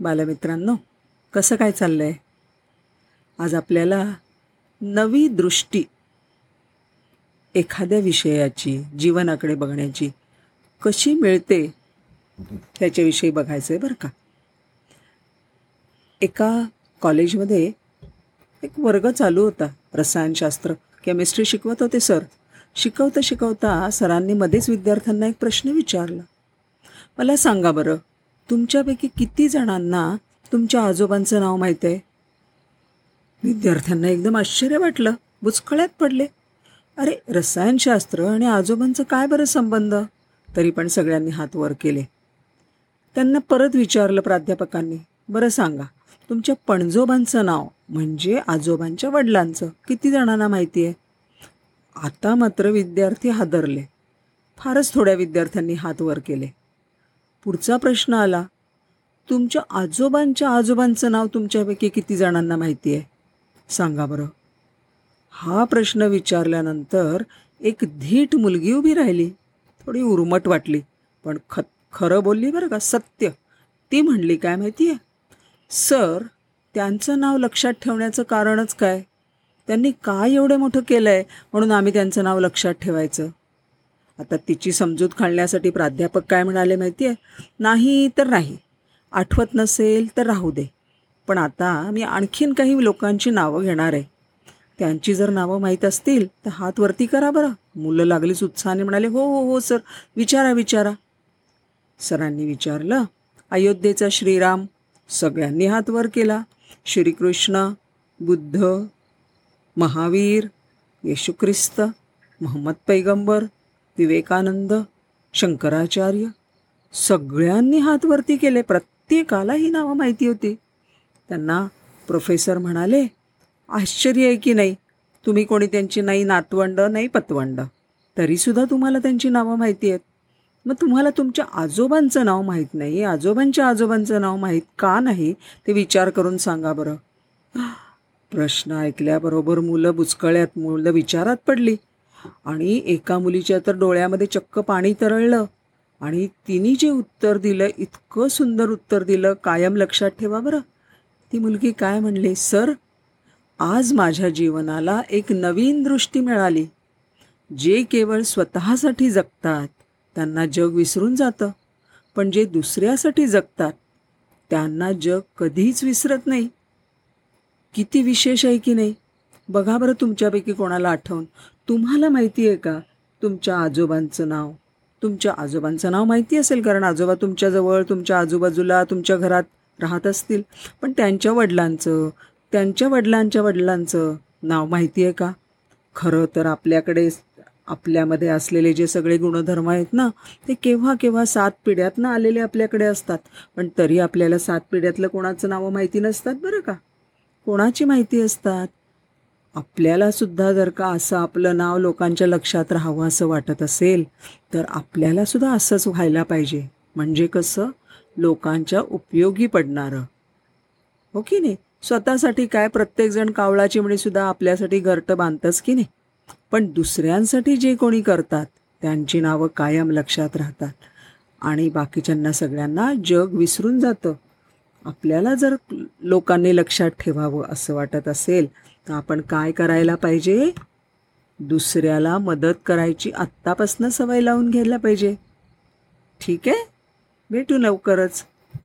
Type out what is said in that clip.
बालमित्रांनो कसं काय चाललं आहे आज आपल्याला नवी दृष्टी एखाद्या विषयाची जीवनाकडे बघण्याची कशी मिळते त्याच्याविषयी बघायचं आहे बरं का? एका कॉलेजमध्ये एक वर्ग चालू होता रसायनशास्त्र केमिस्ट्री शिकवत होते सर. शिकवता शिकवता सरांनी मध्येच विद्यार्थ्यांना एक प्रश्न विचारला. मला सांगा बरं तुमच्यापैकी किती जणांना तुमच्या आजोबांचं नाव माहीत आहे विद्यार्थ्यांना एकदम आश्चर्य वाटलं. बुचकळ्यात पडले. अरे रसायनशास्त्र आणि आजोबांचं काय बरं संबंध? तरी पण सगळ्यांनी हात वर केले. त्यांना परत विचारलं प्राध्यापकांनी. बरं सांगा तुमच्या पणजोबांचं नाव म्हणजे आजोबांच्या वडिलांचं किती जणांना माहिती आहे आता मात्र विद्यार्थी हादरले. फारच थोड्या विद्यार्थ्यांनी हात वर केले. पुढचा प्रश्न आला तुमच्या आजोबांच्या आजोबांचं नाव तुमच्यापैकी किती जणांना माहिती आहे? सांगा बरं. हा प्रश्न विचारल्यानंतर एक धीट मुलगी उभी राहिली. थोडी उर्मट वाटली पण ख खरं बोलली बरं का सत्य. ती म्हणली काय माहिती आहे? सर त्यांचं नाव लक्षात ठेवण्याचं कारणच काय? त्यांनी काय एवढं मोठं केलं आहे म्हणून आम्ही त्यांचं नाव लक्षात ठेवायचं? आता तिची समजूत घालण्यासाठी प्राध्यापक काय म्हणाले माहिती आहे नाही तर नाही. आठवत नसेल तर राहू दे. पण आता मी आणखीन काही लोकांची नावं घेणार आहे. त्यांची जर नावं माहीत असतील तर हात वरती करा बरं. मुलं लागलीच उत्साहाने म्हणाले हो हो हो सर. विचारा विचारा. सरांनी विचारलं अयोध्येचा श्रीराम. सगळ्यांनी हात वर केला. श्रीकृष्ण बुद्ध महावीर येशू ख्रिस्त मोहम्मद पैगंबर विवेकानंद शंकराचार्य सगळ्यांनी हात वरती केले. प्रत्येकाला ही नावं माहिती होती. त्यांना प्रोफेसर म्हणाले आश्चर्य आहे की नाही? तुम्ही कोणी त्यांची नाही नातवंड नाही पतवंड. तरीसुद्धा तुम्हाला त्यांची नावं माहिती आहेत. मग तुम्हाला तुमच्या आजोबांचं नाव माहीत नाही आजोबांच्या आजोबांचं नाव माहीत का नाही? ते विचार करून सांगा बरं. प्रश्न ऐकल्याबरोबर मुलं बुचकळ्यात मुलं विचारात पडली. आणि एका मुलीच्या तर डोळ्यामध्ये चक्क पाणी तरळलं. आणि तिने जे उत्तर दिलं इतकं सुंदर उत्तर दिलं कायम लक्षात ठेवा बरं. ती मुलगी काय म्हणली? सर आज माझ्या जीवनाला एक नवीन दृष्टी मिळाली. जे केवळ स्वतःसाठी जगतात त्यांना जग विसरून जातं. पण जे दुसऱ्यासाठी जगतात त्यांना जग कधीच विसरत नाही. किती विशेष आहे की नाही? बघा बरं तुमच्यापैकी कोणाला आठवण तुम्हाला माहिती आहे का? तुमच्या आजोबांचं नाव. तुमच्या आजोबांचं नाव माहिती असेल कारण आजोबा तुमच्याजवळ तुमच्या आजूबाजूला तुमच्या घरात राहत असतील. पण त्यांच्या वडिलांचं त्यांच्या वडिलांच्या वडिलांचं नाव माहिती आहे का? खरं तर आपल्याकडे आपल्यामध्ये असलेले जे सगळे गुणधर्म आहेत ना ते केव्हा केव्हा सात पिढ्यातनं आलेले आपल्याकडे असतात. पण तरी आपल्याला सात पिढ्यातलं कोणाचं नावं माहिती नसतात बरं का? कोणाची माहिती असतात? आपल्याला सुद्धा जर का असं आपलं नाव लोकांच्या लक्षात राहावं असं वाटत असेल तर आपल्याला सुद्धा असंच व्हायला पाहिजे. म्हणजे कसं? लोकांच्या उपयोगी पडणारं. हो की नाही? स्वतःसाठी काय? प्रत्येकजण कावळाची म्हणीसुद्धा आपल्यासाठी घरटं बांधतंच की नाही? पण दुसऱ्यांसाठी जे कोणी करतात त्यांची नावं कायम लक्षात राहतात. आणि बाकीच्यांना सगळ्यांना जग विसरून जातं. आपल्याला जर लोकांनी लक्षात ठेवावं असं वाटत असेल तर आपण काय करायला पाहिजे? दुसऱ्याला मदत करायची आत्तापासून सवय लावून घ्यायला पाहिजे. ठीक आहे? भेटू लवकरच.